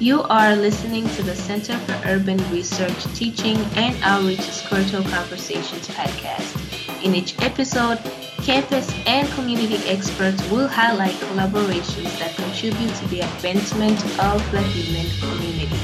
You are listening to the Center for Urban Research Teaching and Outreach's Curto Conversations podcast. In each episode, campus and community experts will highlight collaborations that contribute to the advancement of the human community.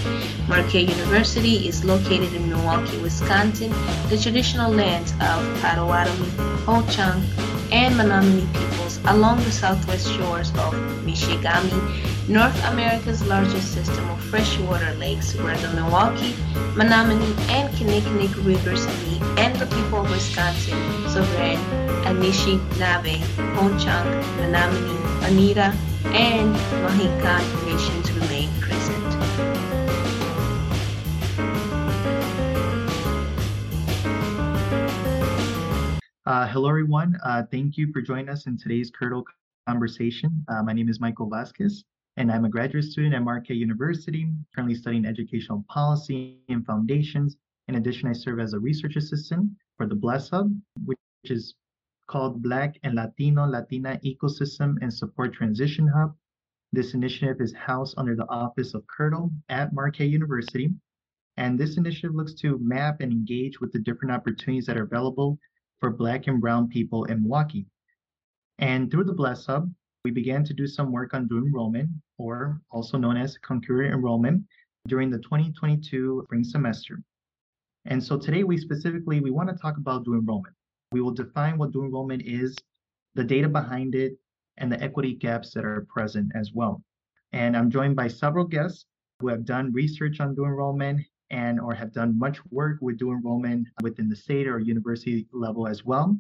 Marquette University is located in Milwaukee, Wisconsin, the traditional lands of Potawatomi, Ho-Chunk, and Menominee peoples along the southwest shores of Michigami North America's largest system of freshwater lakes where the Milwaukee, Menominee, and Kinnickinnic rivers meet, and the people of Wisconsin, Sovereign, Anishinaabe, Ho-Chunk, Menominee, Oneida, and Mohican nations remain present. Uh, hello, everyone. Uh, thank you for joining us in today's Curto conversation. Uh, my name is Michael Vasquez and I'm a graduate student at Marquette University, currently studying educational policy and foundations. In addition, I serve as a research assistant for the Bless Hub, which is called Black and Latino Latina Ecosystem and Support Transition Hub. This initiative is housed under the Office of Curto at Marquette University. And this initiative looks to map and engage with the different opportunities that are available for Black and Brown people in Milwaukee. And through the Bless Hub, we began to do some work on dual enrollment, or also known as concurrent enrollment, during the 2022 spring semester. And so today we specifically, we want to talk about dual enrollment. We will define what dual enrollment is, the data behind it, and the equity gaps that are present as well. And I'm joined by several guests who have done research on dual enrollment and or have done much work with dual enrollment within the state or university level as well.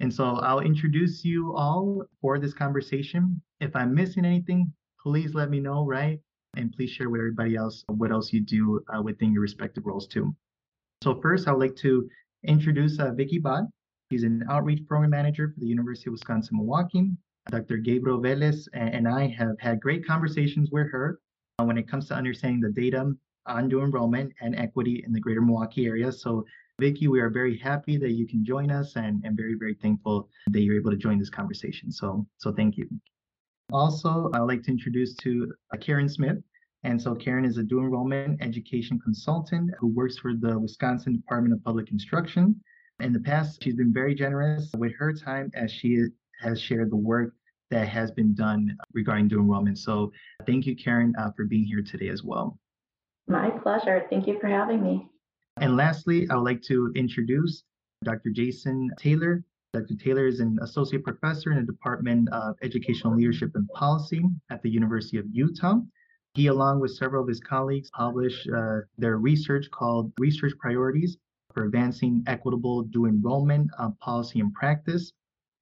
And so I'll introduce you all for this conversation. If I'm missing anything, please let me know, right? And please share with everybody else what else you do uh, within your respective roles too. So first, I'd like to introduce uh, Vicky Bott. She's an outreach program manager for the University of Wisconsin-Milwaukee. Dr. Gabriel Velez and I have had great conversations with her uh, when it comes to understanding the data on dual enrollment and equity in the greater Milwaukee area. So Vicky, we are very happy that you can join us and, and very, very thankful that you're able to join this conversation. So, so thank you. Also, I'd like to introduce to uh, Karen Smith. And so Karen is a dual enrollment education consultant who works for the Wisconsin Department of Public Instruction. In the past, she's been very generous with her time as she has shared the work that has been done regarding dual enrollment. So thank you, Karen, uh, for being here today as well. My pleasure. Thank you for having me. And lastly, I would like to introduce Dr. Jason Taylor. Dr. Taylor is an associate professor in the Department of Educational Leadership and Policy at the University of Utah. He, along with several of his colleagues, published uh, their research called Research Priorities for Advancing Equitable Dual Enrollment uh, Policy and Practice.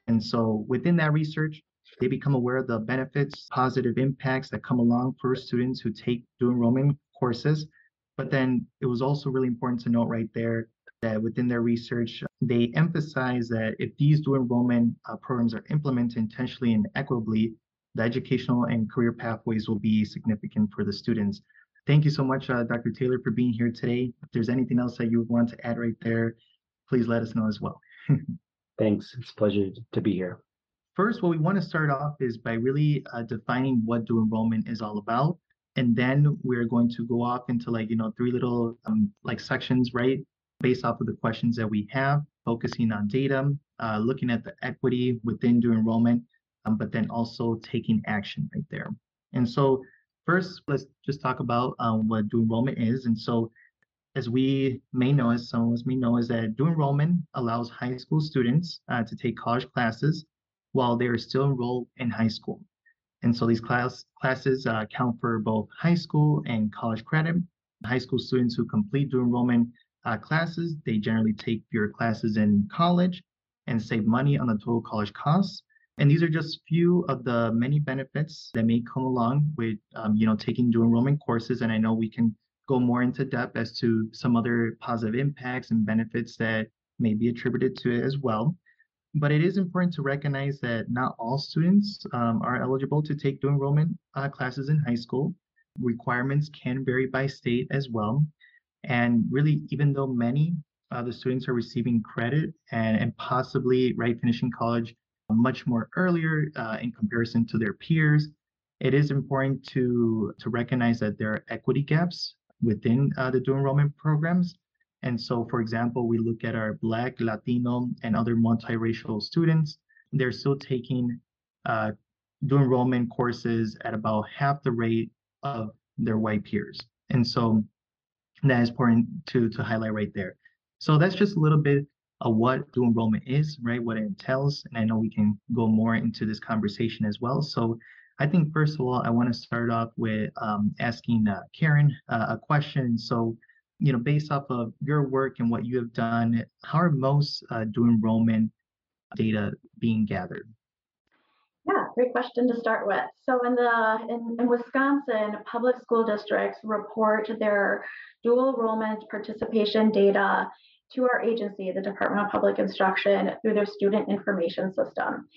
And so within that research, they become aware of the benefits, positive impacts that come along for students who take dual enrollment courses but then it was also really important to note right there that within their research, they emphasize that if these dual enrollment uh, programs are implemented intentionally and equitably, the educational and career pathways will be significant for the students. Thank you so much, uh, Dr. Taylor, for being here today. If there's anything else that you would want to add right there, please let us know as well. Thanks. It's a pleasure to be here. First, what we want to start off is by really uh, defining what dual enrollment is all about and then we're going to go off into like you know three little um, like sections right? Based off of the questions that we have focusing on data uh, looking at the equity within dual enrollment um, but then also taking action right there. And so first let's just talk about um, what dual enrollment is. And so as we may know as some of us may know is that dual enrollment allows high school students uh, to take college classes while they are still enrolled in high school and so these class, classes uh, count for both high school and college credit. High school students who complete dual enrollment uh, classes, they generally take fewer classes in college and save money on the total college costs. And these are just few of the many benefits that may come along with, um, you know, taking dual enrollment courses. And I know we can go more into depth as to some other positive impacts and benefits that may be attributed to it as well. But it is important to recognize that not all students um, are eligible to take dual enrollment uh, classes in high school. Requirements can vary by state as well. And really, even though many uh, the students are receiving credit and, and possibly right finishing college much more earlier uh, in comparison to their peers, it is important to to recognize that there are equity gaps within uh, the dual enrollment programs. And so, for example, we look at our Black, Latino, and other multiracial students. They're still taking uh, dual enrollment courses at about half the rate of their white peers. And so that is important to, to highlight right there. So that's just a little bit of what dual enrollment is, right? What it entails. And I know we can go more into this conversation as well. So I think first of all, I want to start off with um, asking uh, Karen uh, a question. So, you know, based off of your work and what you have done, how are most uh, dual enrollment data being gathered? Yeah, great question to start with. So in the in, in Wisconsin, public school districts report their dual enrollment participation data to our agency, the Department of Public Instruction, through their student information system.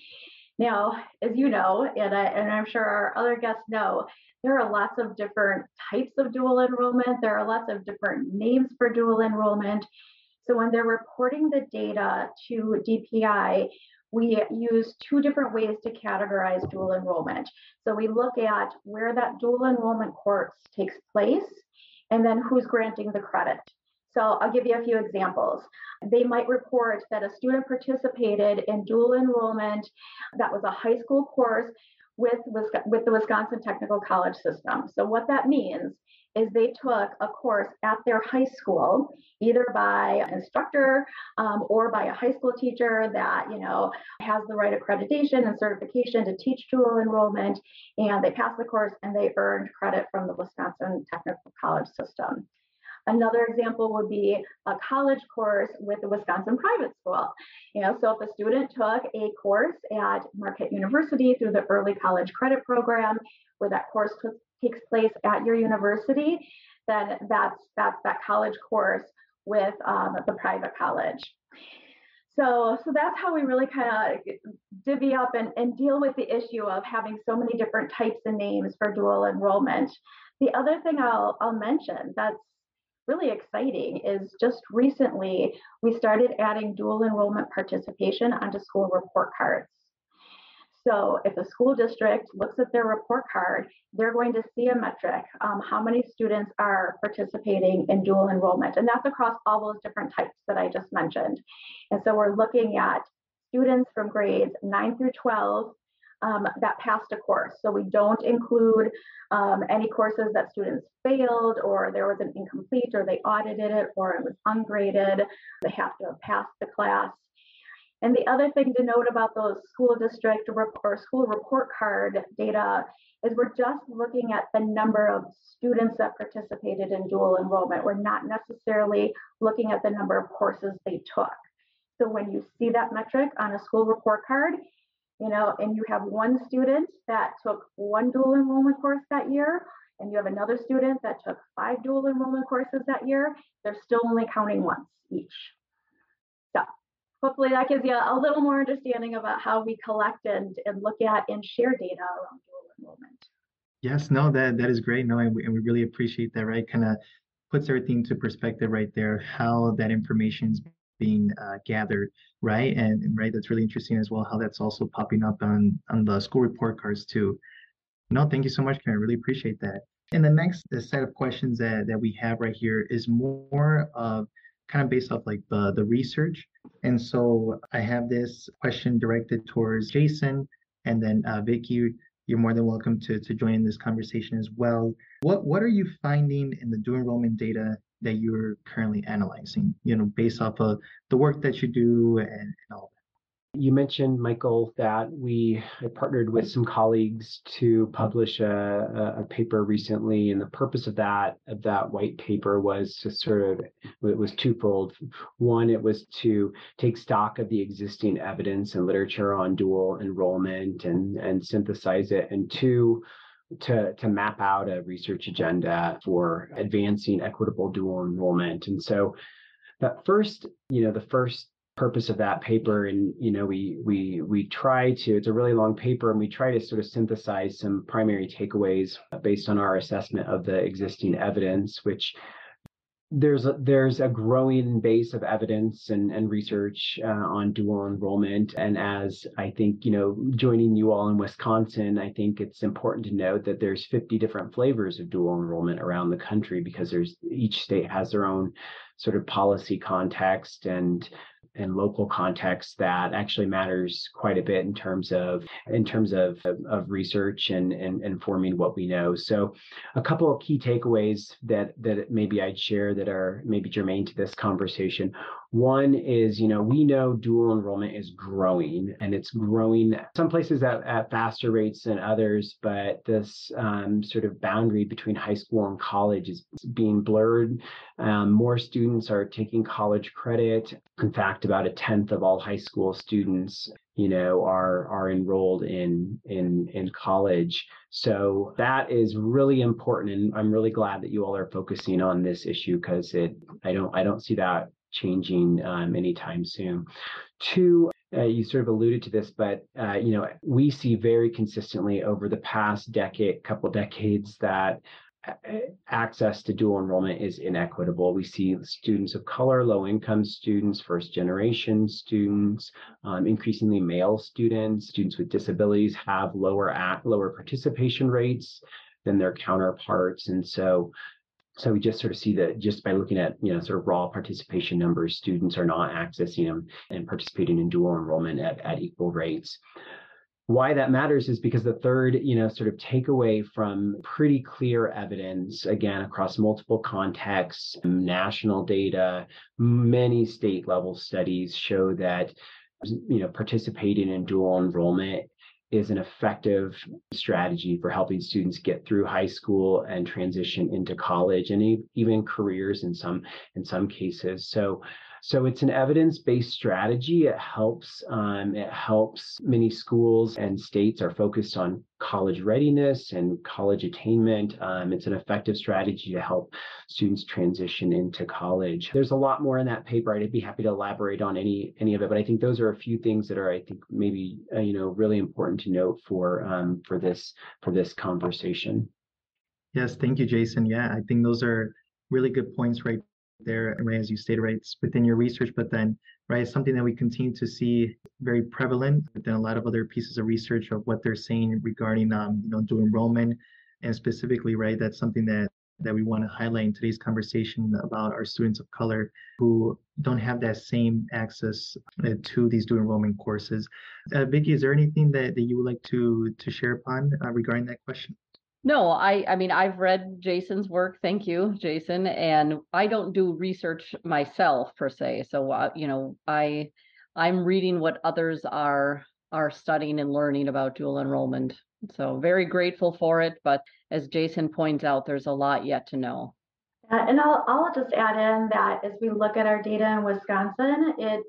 Now, as you know, and, I, and I'm sure our other guests know, there are lots of different types of dual enrollment. There are lots of different names for dual enrollment. So when they're reporting the data to DPI, we use two different ways to categorize dual enrollment. So we look at where that dual enrollment course takes place and then who's granting the credit. So I'll give you a few examples. They might report that a student participated in dual enrollment that was a high school course with, with the Wisconsin Technical College system. So what that means is they took a course at their high school, either by an instructor um, or by a high school teacher that you know has the right accreditation and certification to teach dual enrollment, and they passed the course and they earned credit from the Wisconsin Technical College system. Another example would be a college course with the Wisconsin private school. You know, so if a student took a course at Marquette University through the early college credit program, where that course takes place at your university, then that's that's that college course with um, the private college. So, so that's how we really kind of divvy up and, and deal with the issue of having so many different types of names for dual enrollment. The other thing I'll, I'll mention that's really exciting is just recently we started adding dual enrollment participation onto school report cards. So if a school district looks at their report card, they're going to see a metric, um, how many students are participating in dual enrollment. And that's across all those different types that I just mentioned. And so we're looking at students from grades 9 through 12 um, that passed a course. So we don't include um, any courses that students failed or there was an incomplete or they audited it or it was ungraded. They have to have passed the class. And the other thing to note about those school district or school report card data is we're just looking at the number of students that participated in dual enrollment. We're not necessarily looking at the number of courses they took. So when you see that metric on a school report card, you know, and you have one student that took one dual enrollment course that year, and you have another student that took five dual enrollment courses that year, they're still only counting once each. So hopefully that gives you a little more understanding about how we collect and, and look at and share data around dual enrollment. Yes, no, that that is great. No, and we, and we really appreciate that, right? Kind of puts everything to perspective right there, how that information is being uh, gathered, right? And, right, that's really interesting as well, how that's also popping up on on the school report cards too. No, thank you so much, Karen. Really appreciate that. And the next set of questions that that we have right here is more of kind of based off like the the research. And so I have this question directed towards Jason and then uh, Vicky. You're more than welcome to to join in this conversation as well. What what are you finding in the dual enrollment data that you're currently analyzing, you know, based off of the work that you do and, and all that? You mentioned, Michael, that we partnered with some colleagues to publish a, a, paper recently, and the purpose of that of that white paper was to sort of it was twofold. One, it was to take stock of the existing evidence and literature on dual enrollment and and synthesize it, and two, to, to map out a research agenda for advancing equitable dual enrollment. And so that first, you know, the first purpose of that paper and you know we we we try to it's a really long paper and we try to sort of synthesize some primary takeaways based on our assessment of the existing evidence which there's a, there's a growing base of evidence and, and research uh, on dual enrollment. And as I think, you know, joining you all in Wisconsin, I think it's important to note that there's 50 different flavors of dual enrollment around the country because there's each state has their own sort of policy context and and local context that actually matters quite a bit in terms of in terms of of research and and informing what we know. So, a couple of key takeaways that that maybe I'd share that are maybe germane to this conversation. One is, you know, we know dual enrollment is growing and it's growing some places at, at faster rates than others, but this um, sort of boundary between high school and college is being blurred. Um, more students are taking college credit. In fact, about a tenth of all high school students you know are are enrolled in in in college so that is really important and i'm really glad that you all are focusing on this issue because it i don't i don't see that changing um, anytime soon. Two, uh, you sort of alluded to this, but uh, you know we see very consistently over the past decade, couple decades, that access to dual enrollment is inequitable. We see students of color, low income students, first generation students, um, increasingly male students, students with disabilities have lower at, lower participation rates than their counterparts. And so so we just sort of see that just by looking at you know sort of raw participation numbers, students are not accessing them and participating in dual enrollment at, at equal rates. Why that matters is because the third, you know, sort of takeaway from pretty clear evidence, again, across multiple contexts, national data, many state level studies show that, you know, participating in dual enrollment is an effective strategy for helping students get through high school and transition into college and even careers in some in some cases. So so it's an evidence-based strategy. It helps. Um, it helps many schools and states are focused on college readiness and college attainment. Um, it's an effective strategy to help students transition into college. There's a lot more in that paper. I'd be happy to elaborate on any any of it, but I think those are a few things that are, I think, maybe uh, you know really important to note for um, for this for this conversation. Yes, thank you, Jason. Yeah, I think those are really good points right there, right, as you stated, right, it's within your research, but then, right, it's something that we continue to see very prevalent within a lot of other pieces of research of what they're saying regarding, um, you know, dual enrollment, and specifically, right, that's something that that we want to highlight in today's conversation about our students of color who don't have that same access uh, to these dual enrollment courses. Uh, is there anything that, that you would like to to share upon uh, regarding that question? No, I I mean I've read Jason's work. Thank you, Jason. And I don't do research myself per se. So uh, you know, I I'm reading what others are are studying and learning about dual enrollment. So very grateful for it, but as Jason points out, there's a lot yet to know. Uh, and I'll I'll just add in that as we look at our data in Wisconsin, it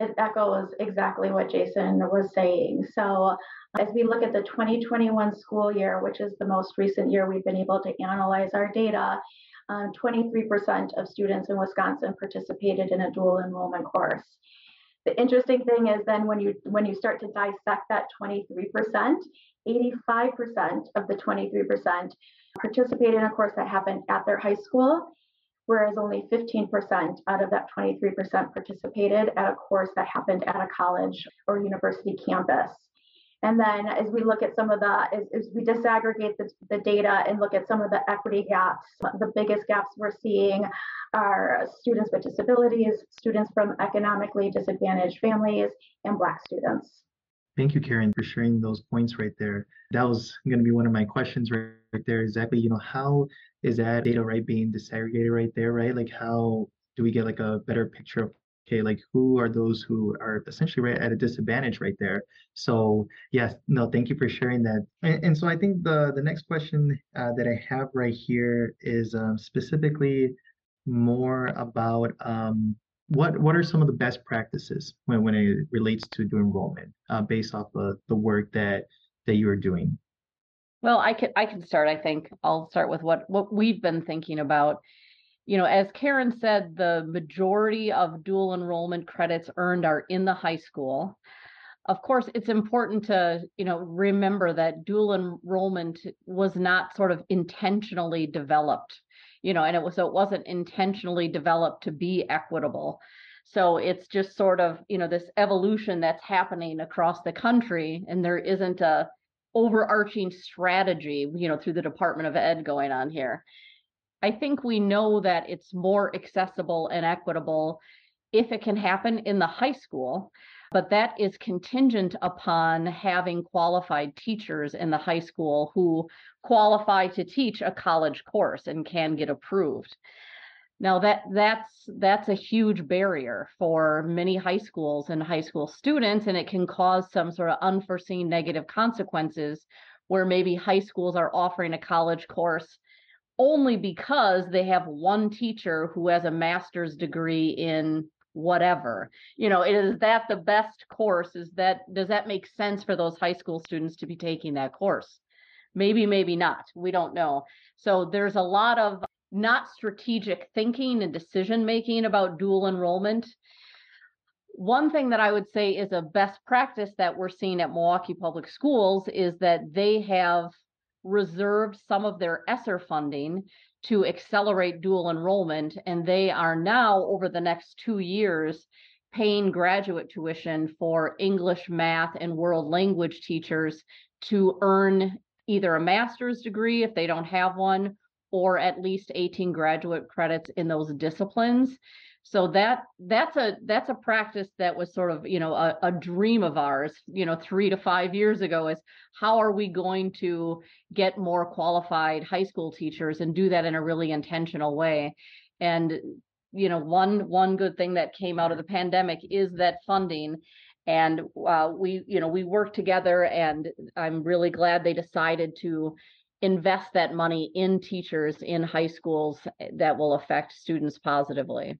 it echoes exactly what Jason was saying. So as we look at the 2021 school year, which is the most recent year we've been able to analyze our data, 23% um, of students in Wisconsin participated in a dual enrollment course. The interesting thing is then when you when you start to dissect that 23%, 85% of the 23% participated in a course that happened at their high school, whereas only 15% out of that 23% participated at a course that happened at a college or university campus. And then as we look at some of the, as, as we disaggregate the, the, data and look at some of the equity gaps, the biggest gaps we're seeing are students with disabilities, students from economically disadvantaged families, and Black students. Thank you, Karen, for sharing those points right there. That was going to be one of my questions right, there. Exactly, you know, how is that data right being disaggregated right there, right? Like, how do we get like a better picture of okay like who are those who are essentially right at a disadvantage right there so yes no thank you for sharing that and, and so i think the the next question uh, that i have right here is um, specifically more about um, what what are some of the best practices when, when it relates to dual enrollment uh, based off of the work that that you are doing well i can i can start i think i'll start with what what we've been thinking about you know, as Karen said, the majority of dual enrollment credits earned are in the high school. Of course, it's important to, you know, remember that dual enrollment was not sort of intentionally developed. You know, and it was so it wasn't intentionally developed to be equitable. So it's just sort of, you know, this evolution that's happening across the country, and there isn't a overarching strategy, you know, through the Department of Ed going on here. I think we know that it's more accessible and equitable if it can happen in the high school, but that is contingent upon having qualified teachers in the high school who qualify to teach a college course and can get approved. Now that that's that's a huge barrier for many high schools and high school students and it can cause some sort of unforeseen negative consequences where maybe high schools are offering a college course only because they have one teacher who has a master's degree in whatever. You know is that the best course? Is that does that make sense for those high school students to be taking that course? Maybe maybe not. We don't know. So there's a lot of not strategic thinking and decision making about dual enrollment. One thing that i would say is a best practice that we're seeing at milwaukee public schools is that they have reserved some of their ESSER funding to accelerate dual enrollment, and they are now, over the next two years, paying graduate tuition for English, math, and world language teachers to earn either a master's degree if they don't have one, or at least 18 graduate credits in those disciplines so that that's a that's a practice that was sort of you know a, a, dream of ours you know three to five years ago is how are we going to get more qualified high school teachers and do that in a really intentional way? And you know one one good thing that came out of the pandemic is that funding. And uh, we you know we worked together and i'm really glad they decided to invest that money in teachers in high schools that will affect students positively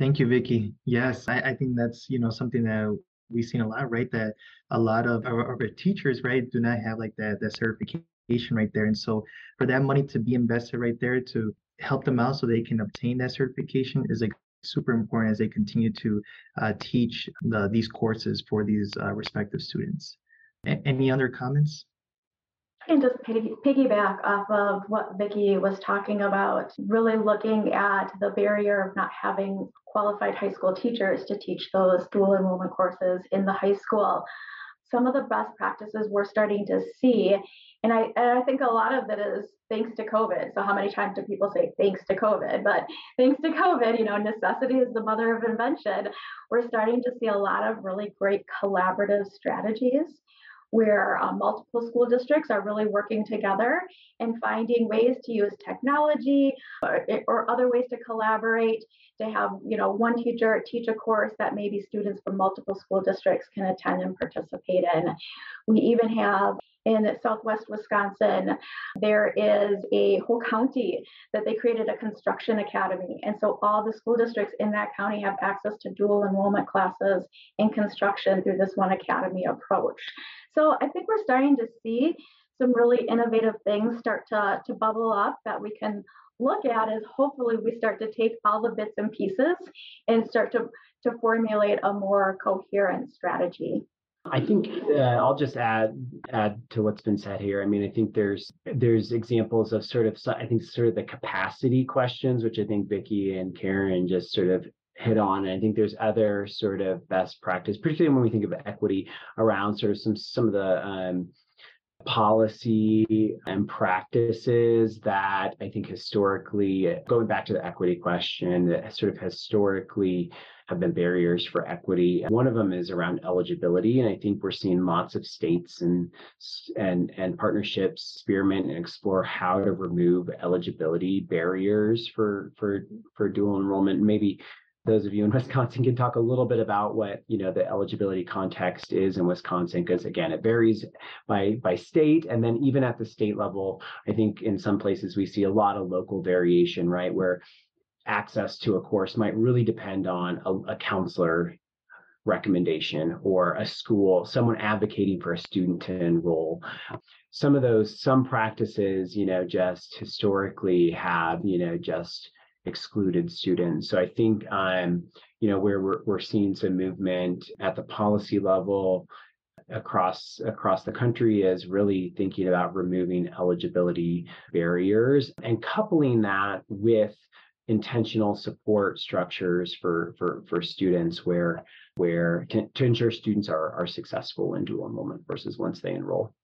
Thank you, Vicky. Yes, I, I think that's you know something that we've seen a lot, right? That a lot of our, our teachers, right, do not have like that that certification right there, and so for that money to be invested right there to help them out so they can obtain that certification is like super important as they continue to uh, teach the, these courses for these uh, respective students. A- any other comments? And just piggyback off of what Vicki was talking about, really looking at the barrier of not having qualified high school teachers to teach those dual enrollment courses in the high school. Some of the best practices we're starting to see, and I, and I think a lot of it is thanks to COVID. So how many times do people say thanks to COVID? But thanks to COVID, you know, necessity is the mother of invention. We're starting to see a lot of really great collaborative strategies where um, multiple school districts are really working together and finding ways to use technology or, or, other ways to collaborate to have you know one teacher teach a course that maybe students from multiple school districts can attend and participate in we even have in southwest Wisconsin, there is a whole county that they created a construction academy. And so all the school districts in that county have access to dual enrollment classes in construction through this one academy approach. So I think we're starting to see some really innovative things start to, to bubble up that we can look at is hopefully we start to take all the bits and pieces and start to, to formulate a more coherent strategy. I think uh, I'll just add add to what's been said here. I mean, I think there's there's examples of sort of I think sort of the capacity questions, which I think Vicki and Karen just sort of hit on. And I think there's other sort of best practice, particularly when we think of equity around sort of some some of the um, policy and practices that I think historically, going back to the equity question, that sort of historically have been barriers for equity. One of them is around eligibility, and I think we're seeing lots of states and and and partnerships experiment and explore how to remove eligibility barriers for for for dual enrollment. Maybe those of you in Wisconsin can talk a little bit about what you know the eligibility context is in Wisconsin because again it varies by by state. And then even at the state level I think in some places we see a lot of local variation right where access to a course might really depend on a, a counselor recommendation or a school someone advocating for a student to enroll. Some of those some practices you know just historically have you know just excluded students. So I think um, you know where we're we're seeing some movement at the policy level across across the country is really thinking about removing eligibility barriers and coupling that with intentional support structures for for for students where where to, to ensure students are are successful in dual enrollment versus once they enroll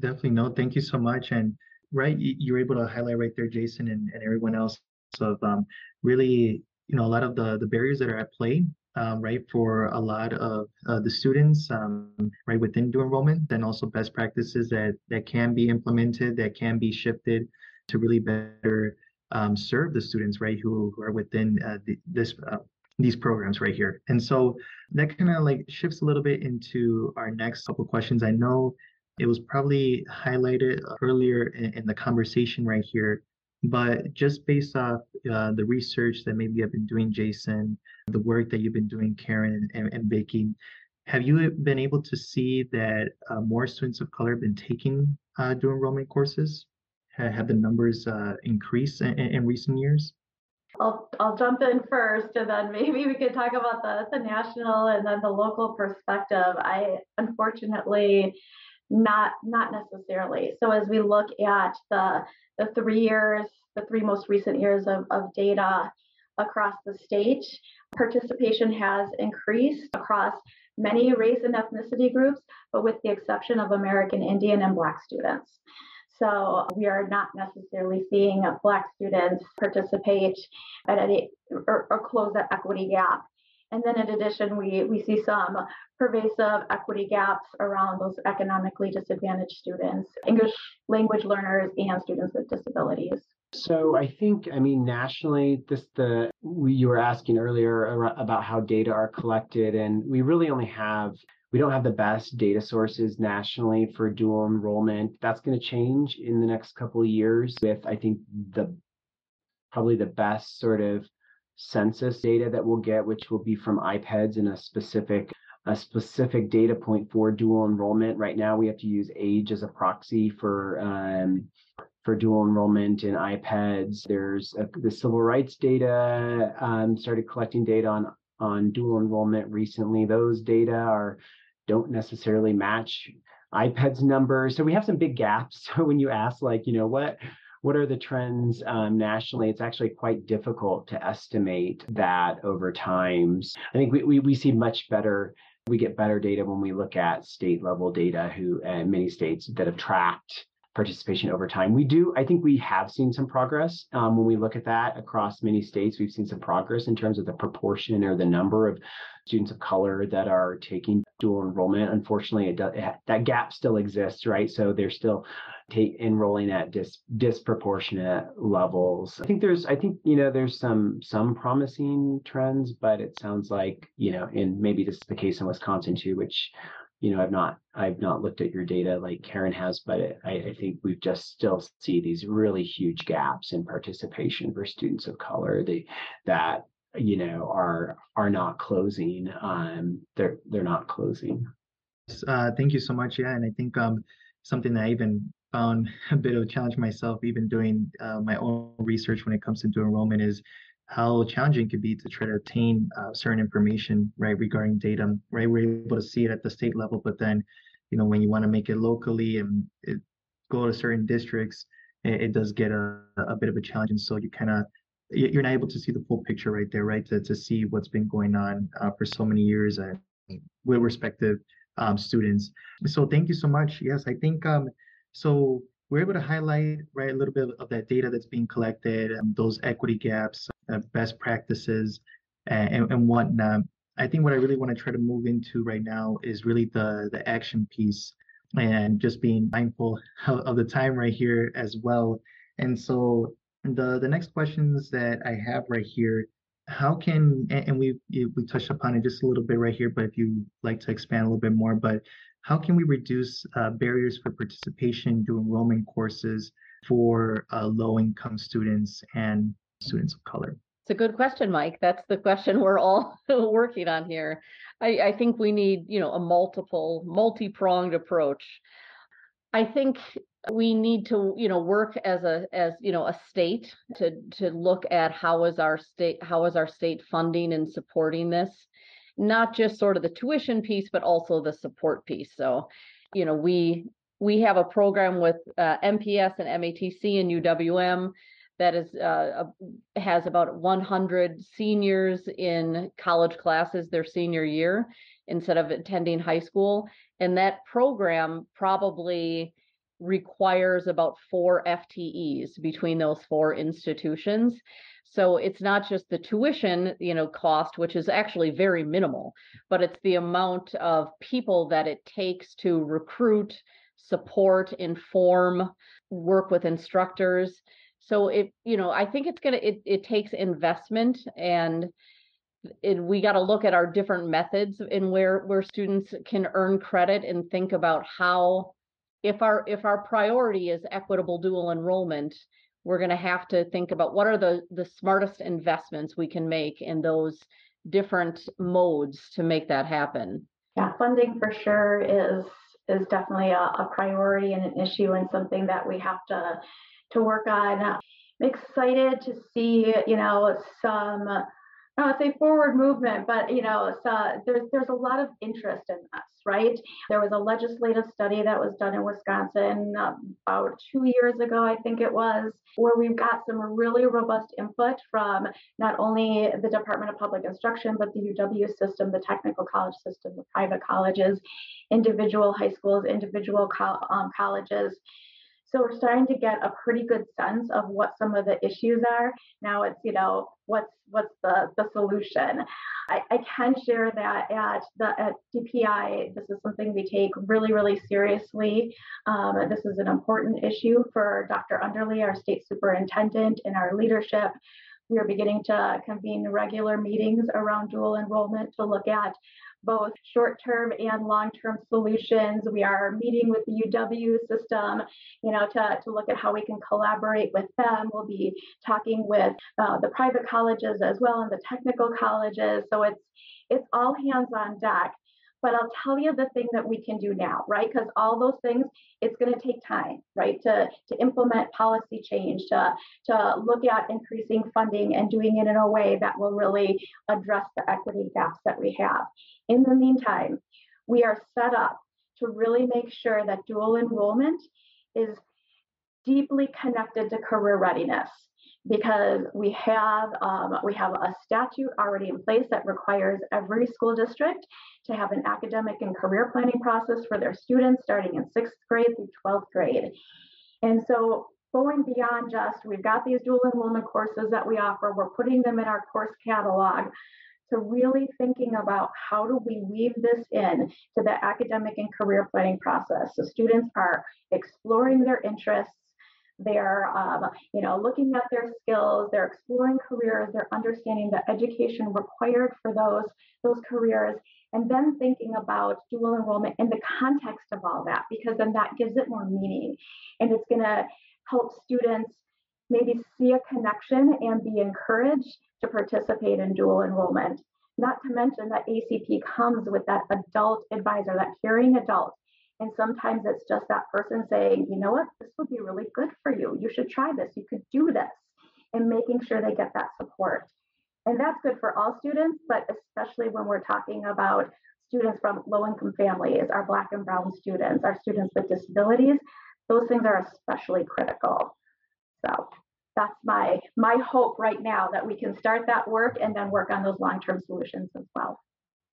definitely no thank you so much and right you're able to highlight right there jason and, and everyone else of um, really you know a lot of the the barriers that are at play um, right for a lot of uh, the students um, right within dual enrollment then also best practices that that can be implemented that can be shifted to really better um, serve the students, right, who, who are within uh, the, this uh, these programs right here. And so that kind of like shifts a little bit into our next couple questions. I know it was probably highlighted earlier in, in the conversation right here, but just based off uh, the research that maybe I've been doing, Jason, the work that you've been doing, Karen and, and have you been able to see that uh, more students of color have been taking uh, dual enrollment courses? have the numbers uh, increased in, in, recent years? I'll, I'll jump in first and then maybe we could talk about the, the national and then the local perspective. I unfortunately not not necessarily. So as we look at the the three years, the three most recent years of, of data across the state, participation has increased across many race and ethnicity groups, but with the exception of American Indian and Black students. So we are not necessarily seeing Black students participate at any or, or close that equity gap. And then in addition, we, we see some pervasive equity gaps around those economically disadvantaged students, English language learners, and students with disabilities. So I think, I mean, nationally, this the you were asking earlier about how data are collected, and we really only have we don't have the best data sources nationally for dual enrollment. That's going to change in the next couple of years with, I think, the probably the best sort of census data that we'll get, which will be from IPEDS in a specific a specific data point for dual enrollment. Right now, we have to use age as a proxy for um, for dual enrollment in IPEDS. There's a, the civil rights data um, started collecting data on on dual enrollment recently. Those data are don't necessarily match IPEDS numbers. So we have some big gaps. So when you ask like, you know, what what are the trends um, nationally? It's actually quite difficult to estimate that over time. I think we, we, we see much better we get better data when we look at state level data who and many states that have tracked participation over time. We do, I think we have seen some progress um, when we look at that across many states. We've seen some progress in terms of the proportion or the number of students of color that are taking dual enrollment. Unfortunately, it does, it, that gap still exists, right? So they're still take, enrolling at dis, disproportionate levels. I think there's, I think you know, there's some some promising trends, but it sounds like you know, and maybe this is the case in Wisconsin too, which you know, I've not I've not looked at your data like Karen has, but it, I, I, think we've just still see these really huge gaps in participation for students of color. They that you know are are not closing. Um, they're they're not closing. Uh, thank you so much. Yeah, and I think um something that I even found a bit of a challenge myself, even doing uh, my own research when it comes to enrollment, is how challenging it could be to try to obtain uh, certain information, right, regarding data, right? We're able to see it at the state level, but then, you know, when you want to make it locally and it, go to certain districts, it, it does get a, a bit of a challenge. And so you kind of, you're not able to see the full picture right there, right? To, to see what's been going on uh, for so many years uh, with respective um, students. So thank you so much. Yes, I think um, so we're able to highlight right a little bit of that data that's being collected and those equity gaps uh, best practices and, and whatnot i think what i really want to try to move into right now is really the the action piece and just being mindful of the time right here as well and so the the next questions that i have right here how can and we we touched upon it just a little bit right here but if you like to expand a little bit more but how can we reduce uh, barriers for participation dual enrollment courses for uh, low-income students and students of color? It's a good question, Mike. That's the question we're all working on here. I, I think we need, you know, a multiple, multi-pronged approach. I think we need to, you know, work as a as you know a state to to look at how is our state how is our state funding and supporting this not just sort of the tuition piece, but also the support piece. So, you know, we we have a program with uh, MPS and MATC and UWM that is uh, has about 100 seniors in college classes their senior year instead of attending high school and that program probably requires about four FTEs between those four institutions. So it's not just the tuition you know cost which is actually very minimal but it's the amount of people that it takes to recruit support inform work with instructors. So it, you know, I think it's gonna it it takes investment and it, we got to look at our different methods in where where students can earn credit and think about how if our if our priority is equitable dual enrollment we're going to have to think about what are the the smartest investments we can make in those different modes to make that happen yeah funding for sure is is definitely a, a priority and an issue and something that we have to to work on. I'm excited to see, you know, some, I don't say forward movement, but you know, so there's there's a lot of interest in this, right? There was a legislative study that was done in Wisconsin about two years ago, I think it was, where we've got some really robust input from not only the Department of Public Instruction, but the UW system, the technical college system, the private colleges, individual high schools, individual co- um, colleges so we're starting to get a pretty good sense of what some of the issues are. Now it's, you know, what's what's the, the solution. I, I can share that at the at DPI, this is something we take really, really seriously. Um, this is an important issue for Dr. Underly, our state superintendent, and our leadership. We are beginning to convene regular meetings around dual enrollment to look at both short-term and long-term solutions. We are meeting with the UW system, you know, to, to look at how we can collaborate with them. We'll be talking with uh, the private colleges as well and the technical colleges. So it's it's all hands on deck. But I'll tell you the thing that we can do now, right? Because all those things, it's going to take time, right? To, to implement policy change, to, to look at increasing funding and doing it in a way that will really address the equity gaps that we have. In the meantime, we are set up to really make sure that dual enrollment is deeply connected to career readiness because we have um, we have a statute already in place that requires every school district to have an academic and career planning process for their students starting in sixth grade through 12th grade. And so going beyond just we've got these dual enrollment courses that we offer, we're putting them in our course catalog to really thinking about how do we weave this in to the academic and career planning process. So students are exploring their interests, they're um, you know looking at their skills they're exploring careers they're understanding the education required for those those careers and then thinking about dual enrollment in the context of all that because then that gives it more meaning. And it's going to help students maybe see a connection and be encouraged to participate in dual enrollment. Not to mention that acp comes with that adult advisor that caring adult and sometimes it's just that person saying, you know what, this would be really good for you. You should try this. You could do this. And making sure they get that support. And that's good for all students, but especially when we're talking about students from low income families, our Black and Brown students, our students with disabilities, those things are especially critical. So that's my my hope right now that we can start that work and then work on those long-term solutions as well.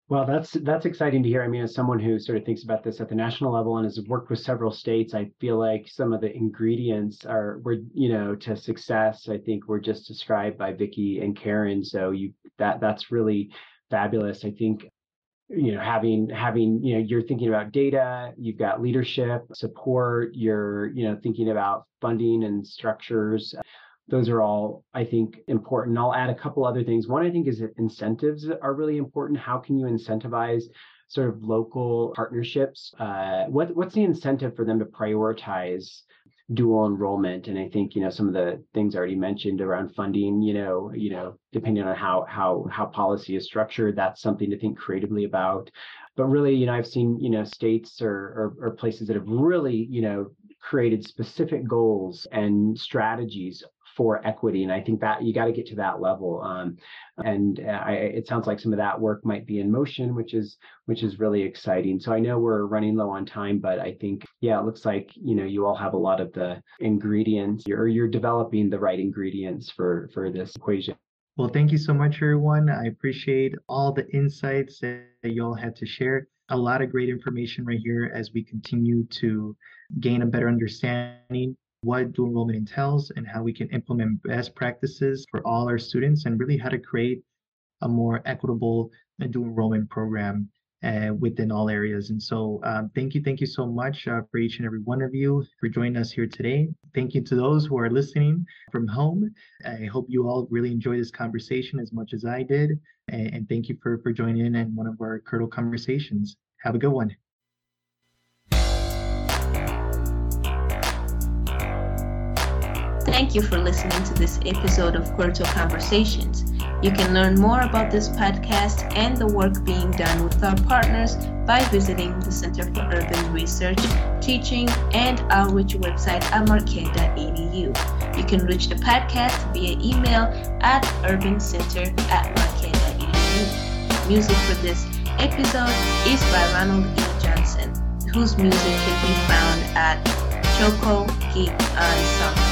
Well, that's that's exciting to hear. I mean, as someone who sort of thinks about this at the national level and has worked with several states, I feel like some of the ingredients are were you know to success. I think were just described by Vicki and Karen. So you that that's really fabulous. I think you know having having you know you're thinking about data you've got leadership support you're you know thinking about funding and structures those are all i think important. I'll add a couple other things. One i think is that incentives are really important. How can you incentivize sort of local partnerships? Uh, what, what's the incentive for them to prioritize dual enrollment? And i think you know some of the things already mentioned around funding you know you know depending on how how how policy is structured that's something to think creatively about. But really you know i've seen you know states or, or, or places that have really you know created specific goals and strategies for equity. And I think that you got to get to that level. Um, and uh, I, it sounds like some of that work might be in motion, which is which is really exciting. So I know we're running low on time, but I think yeah, it looks like you know you all have a lot of the ingredients, or you're developing the right ingredients for for this equation. Well, thank you so much, everyone. I appreciate all the insights that you all had to share. A lot of great information right here as we continue to gain a better understanding what dual enrollment entails and how we can implement best practices for all our students and really how to create a more equitable dual enrollment program uh, within all areas. And so, um, thank you, thank you so much uh, for each and every one of you for joining us here today. Thank you to those who are listening from home. I hope you all really enjoyed this conversation as much as I did. And, and thank you for, for joining in in one of our Curto conversations. Have a good one. Thank you for listening to this episode of Curto Conversations. You can learn more about this podcast and the work being done with our partners by visiting the Center for Urban Research, Teaching, and Outreach website at marquette.edu. You can reach the podcast via email at urbancenter at marquette.edu. Music for this episode is by Ronald E. Johnson, whose music can be found at Choco Geek on SoundCloud.